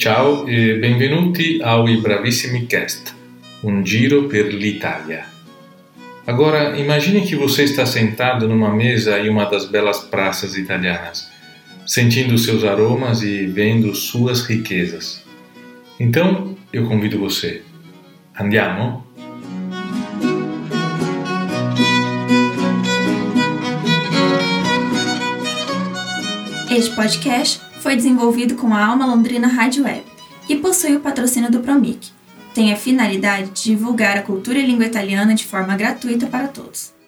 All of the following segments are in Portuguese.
Ciao e benvenuti ao I Bravissimi Cast, um giro per l'Italia. Agora, imagine que você está sentado numa mesa em uma das belas praças italianas, sentindo seus aromas e vendo suas riquezas. Então, eu convido você. Andiamo? Este podcast foi desenvolvido com a Alma Londrina Rádio Web e possui o patrocínio do Promic. Tem a finalidade de divulgar a cultura e língua italiana de forma gratuita para todos.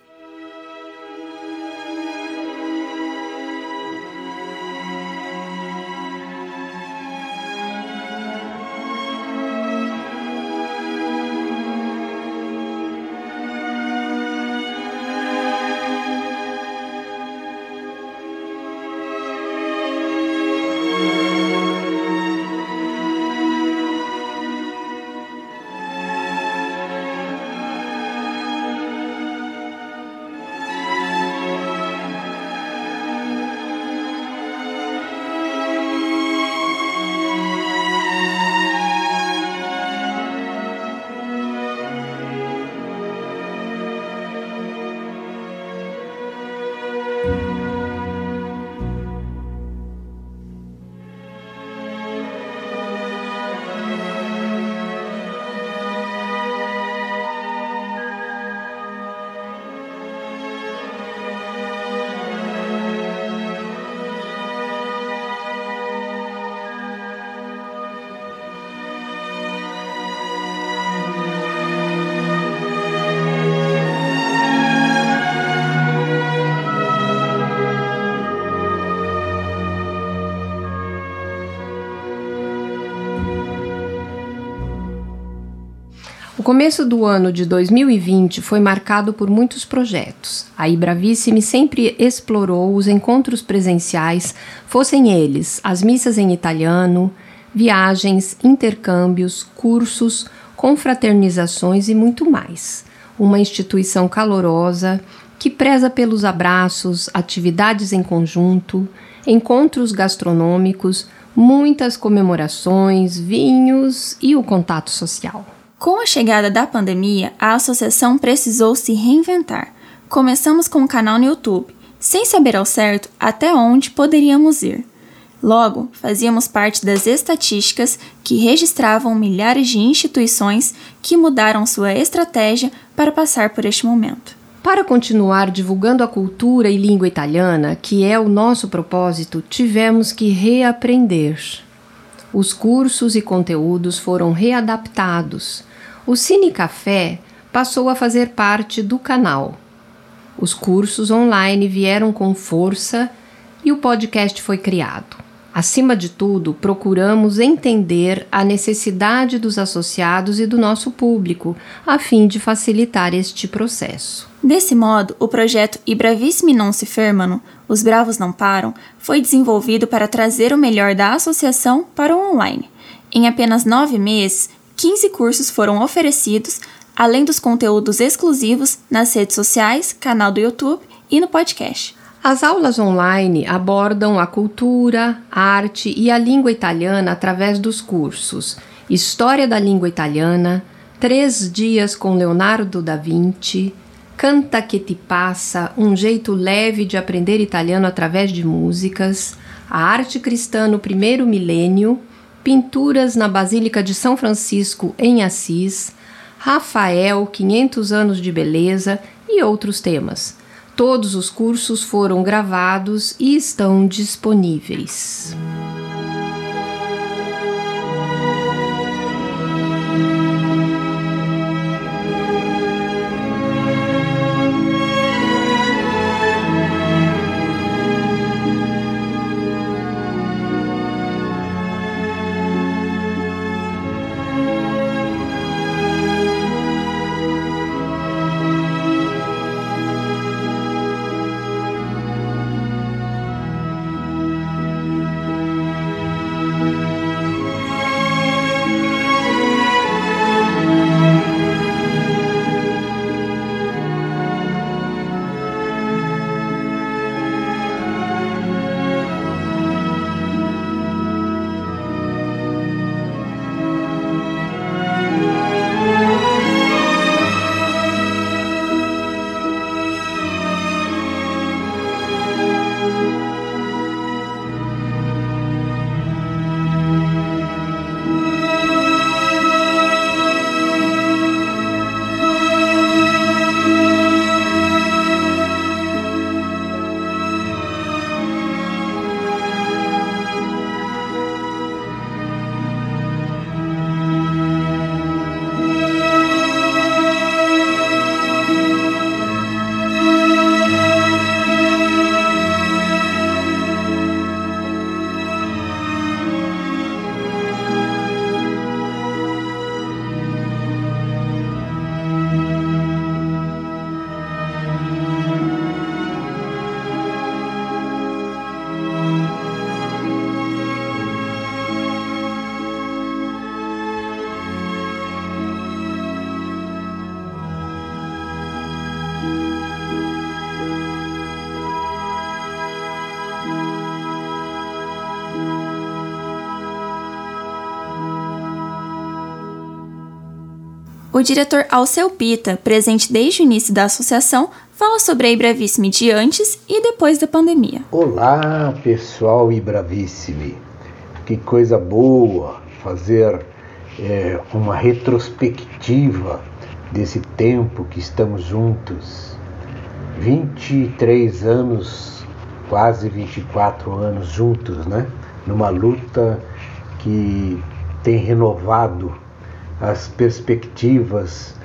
O começo do ano de 2020 foi marcado por muitos projetos. A Ibravissime sempre explorou os encontros presenciais, fossem eles as missas em italiano, viagens, intercâmbios, cursos, confraternizações e muito mais. Uma instituição calorosa que preza pelos abraços, atividades em conjunto, encontros gastronômicos, muitas comemorações, vinhos e o contato social. Com a chegada da pandemia, a associação precisou se reinventar. Começamos com um canal no YouTube, sem saber ao certo até onde poderíamos ir. Logo, fazíamos parte das estatísticas que registravam milhares de instituições que mudaram sua estratégia para passar por este momento. Para continuar divulgando a cultura e língua italiana, que é o nosso propósito, tivemos que reaprender. Os cursos e conteúdos foram readaptados o Cine Café passou a fazer parte do canal. Os cursos online vieram com força e o podcast foi criado. Acima de tudo, procuramos entender a necessidade dos associados e do nosso público, a fim de facilitar este processo. Desse modo, o projeto I Bravissimi Non Si Fermano, Os Bravos Não Param, foi desenvolvido para trazer o melhor da associação para o online. Em apenas nove meses, 15 cursos foram oferecidos, além dos conteúdos exclusivos nas redes sociais, canal do YouTube e no podcast. As aulas online abordam a cultura, a arte e a língua italiana através dos cursos História da Língua Italiana, Três Dias com Leonardo da Vinci, Canta que te passa, um jeito leve de aprender italiano através de músicas, a arte cristã no primeiro milênio, pinturas na Basílica de São Francisco em Assis, Rafael, 500 anos de beleza e outros temas. Todos os cursos foram gravados e estão disponíveis. O diretor Alceu Pita, presente desde o início da associação, fala sobre a Ibravissime de antes e depois da pandemia. Olá, pessoal Ibravissime. Que coisa boa fazer é, uma retrospectiva desse tempo que estamos juntos. 23 anos, quase 24 anos juntos, né? Numa luta que tem renovado as perspectivas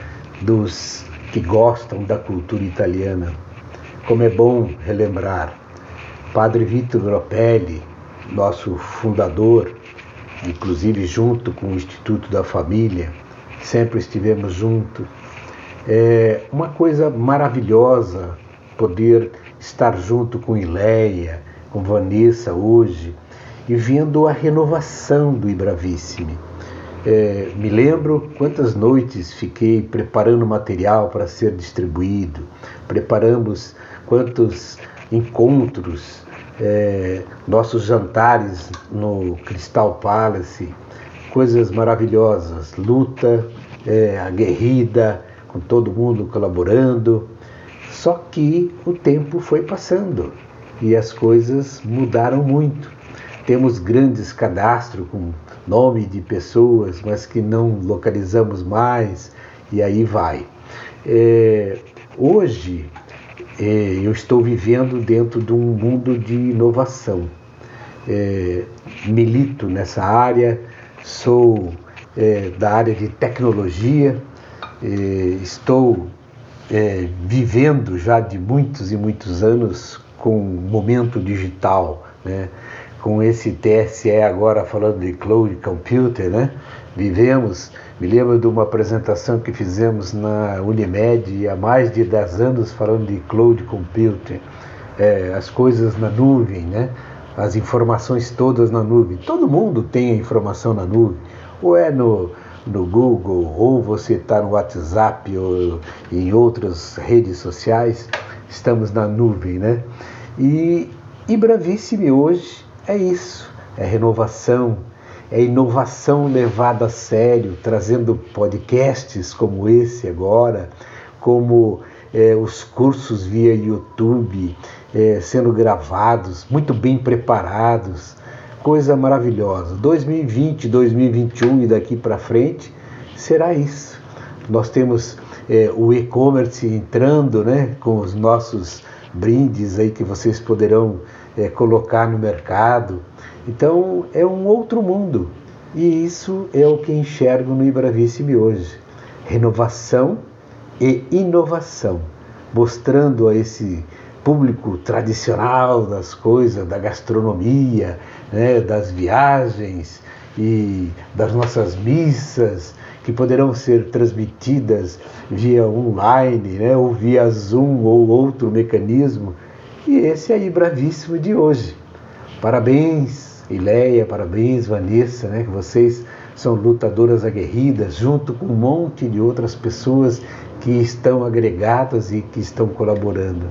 dos que gostam da cultura italiana. Como é bom relembrar, Padre Vitor Gropelli, nosso fundador, inclusive junto com o Instituto da Família, sempre estivemos juntos. É uma coisa maravilhosa poder estar junto com Ileia, com Vanessa hoje e vendo a renovação do Ibravissime é, me lembro quantas noites fiquei preparando material para ser distribuído, preparamos quantos encontros, é, nossos jantares no Crystal Palace, coisas maravilhosas, luta é, aguerrida, com todo mundo colaborando. Só que o tempo foi passando e as coisas mudaram muito. Temos grandes cadastros com nome de pessoas, mas que não localizamos mais, e aí vai. É, hoje é, eu estou vivendo dentro de um mundo de inovação. É, milito nessa área, sou é, da área de tecnologia, é, estou é, vivendo já de muitos e muitos anos com o momento digital. Né? Com esse TSE agora falando de cloud computer, né? Vivemos, me lembro de uma apresentação que fizemos na Unimed há mais de 10 anos falando de cloud computer, é, as coisas na nuvem, né? As informações todas na nuvem. Todo mundo tem a informação na nuvem, ou é no, no Google, ou você está no WhatsApp ou em outras redes sociais, estamos na nuvem, né? E, e Bravissime hoje é isso, é renovação, é inovação levada a sério, trazendo podcasts como esse agora, como é, os cursos via YouTube é, sendo gravados, muito bem preparados, coisa maravilhosa. 2020, 2021 e daqui para frente será isso. Nós temos é, o e-commerce entrando, né, com os nossos brindes aí que vocês poderão é, colocar no mercado. Então é um outro mundo. E isso é o que enxergo no Ibravissime hoje: renovação e inovação, mostrando a esse público tradicional das coisas, da gastronomia, né, das viagens e das nossas missas que poderão ser transmitidas via online, né, ou via Zoom ou outro mecanismo e esse aí, bravíssimo de hoje. Parabéns, Ileia, parabéns, Vanessa, né? Que vocês são lutadoras aguerridas, junto com um monte de outras pessoas que estão agregadas e que estão colaborando.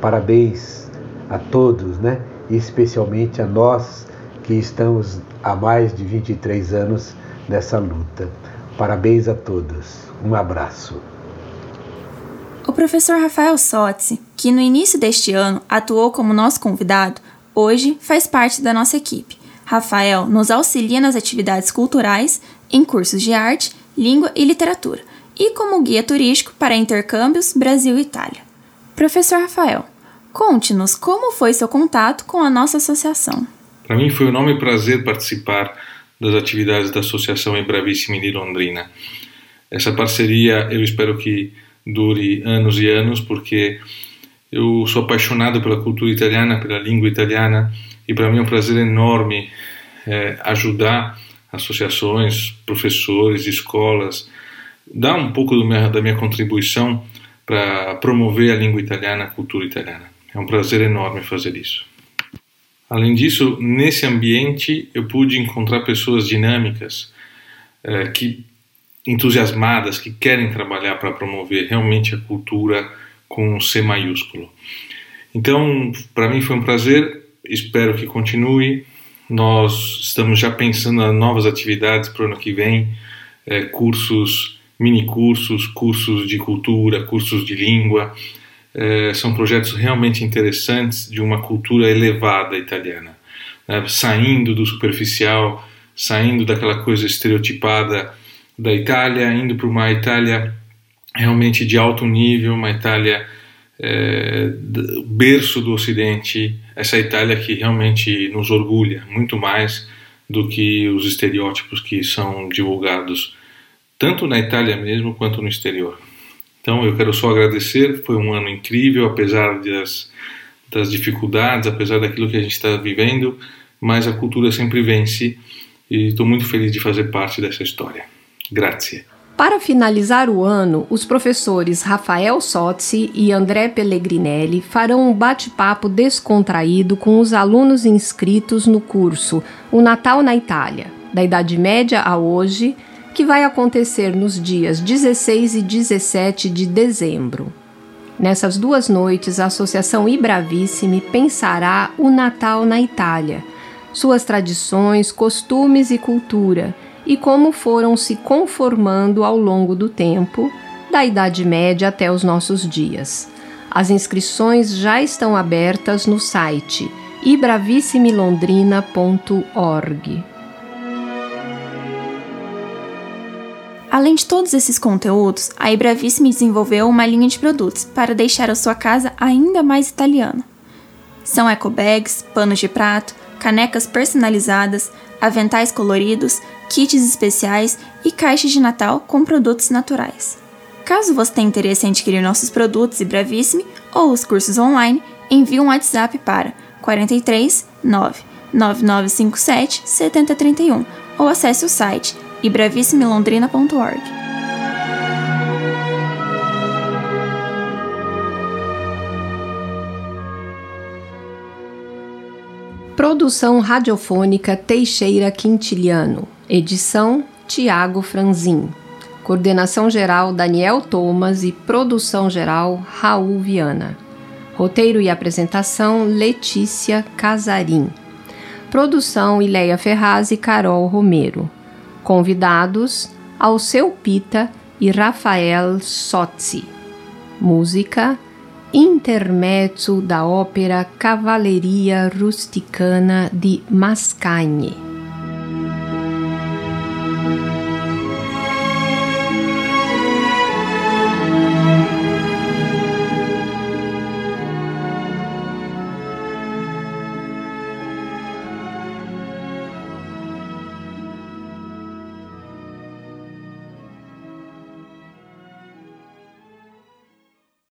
Parabéns a todos, né? Especialmente a nós que estamos há mais de 23 anos nessa luta. Parabéns a todos. Um abraço. Professor Rafael Sotzi, que no início deste ano atuou como nosso convidado, hoje faz parte da nossa equipe. Rafael nos auxilia nas atividades culturais, em cursos de arte, língua e literatura, e como guia turístico para intercâmbios Brasil-Itália. Professor Rafael, conte-nos como foi seu contato com a nossa associação. Para mim foi um enorme prazer participar das atividades da Associação Embravissimi de Londrina. Essa parceria eu espero que dure anos e anos, porque eu sou apaixonado pela cultura italiana, pela língua italiana, e para mim é um prazer enorme é, ajudar associações, professores, escolas, dar um pouco da minha contribuição para promover a língua italiana, a cultura italiana. É um prazer enorme fazer isso. Além disso, nesse ambiente eu pude encontrar pessoas dinâmicas é, que entusiasmadas que querem trabalhar para promover realmente a cultura com C maiúsculo. Então, para mim foi um prazer, espero que continue. Nós estamos já pensando em novas atividades para o ano que vem, é, cursos mini cursos, cursos de cultura, cursos de língua. É, são projetos realmente interessantes de uma cultura elevada italiana, né? saindo do superficial, saindo daquela coisa estereotipada da Itália, indo para uma Itália realmente de alto nível, uma Itália é, berço do Ocidente, essa Itália que realmente nos orgulha muito mais do que os estereótipos que são divulgados tanto na Itália mesmo quanto no exterior. Então eu quero só agradecer, foi um ano incrível, apesar das, das dificuldades, apesar daquilo que a gente está vivendo, mas a cultura sempre vence e estou muito feliz de fazer parte dessa história. Grazie. Para finalizar o ano, os professores Rafael Sotzi e André Pellegrinelli farão um bate-papo descontraído com os alunos inscritos no curso O Natal na Itália, da Idade Média a hoje, que vai acontecer nos dias 16 e 17 de dezembro. Nessas duas noites, a Associação Ibravissimi pensará o Natal na Itália, suas tradições, costumes e cultura e como foram se conformando ao longo do tempo, da Idade Média até os nossos dias. As inscrições já estão abertas no site ibravissimilondrina.org. Além de todos esses conteúdos, a Ibravissimi desenvolveu uma linha de produtos para deixar a sua casa ainda mais italiana. São ecobags, panos de prato, canecas personalizadas, aventais coloridos, kits especiais e caixas de Natal com produtos naturais. Caso você tenha interesse em adquirir nossos produtos e Bravissime ou os cursos online, envie um WhatsApp para 43 9 9957 7031 ou acesse o site ibravissimilondrina.org. Produção radiofônica Teixeira Quintiliano. Edição Tiago Franzin. Coordenação geral Daniel Thomas e produção geral Raul Viana. Roteiro e apresentação Letícia Casarim. Produção Ileia Ferraz e Carol Romero. Convidados Alceu Pita e Rafael Sotzi. Música intermezzo da ópera Cavalleria Rusticana di Mascagni.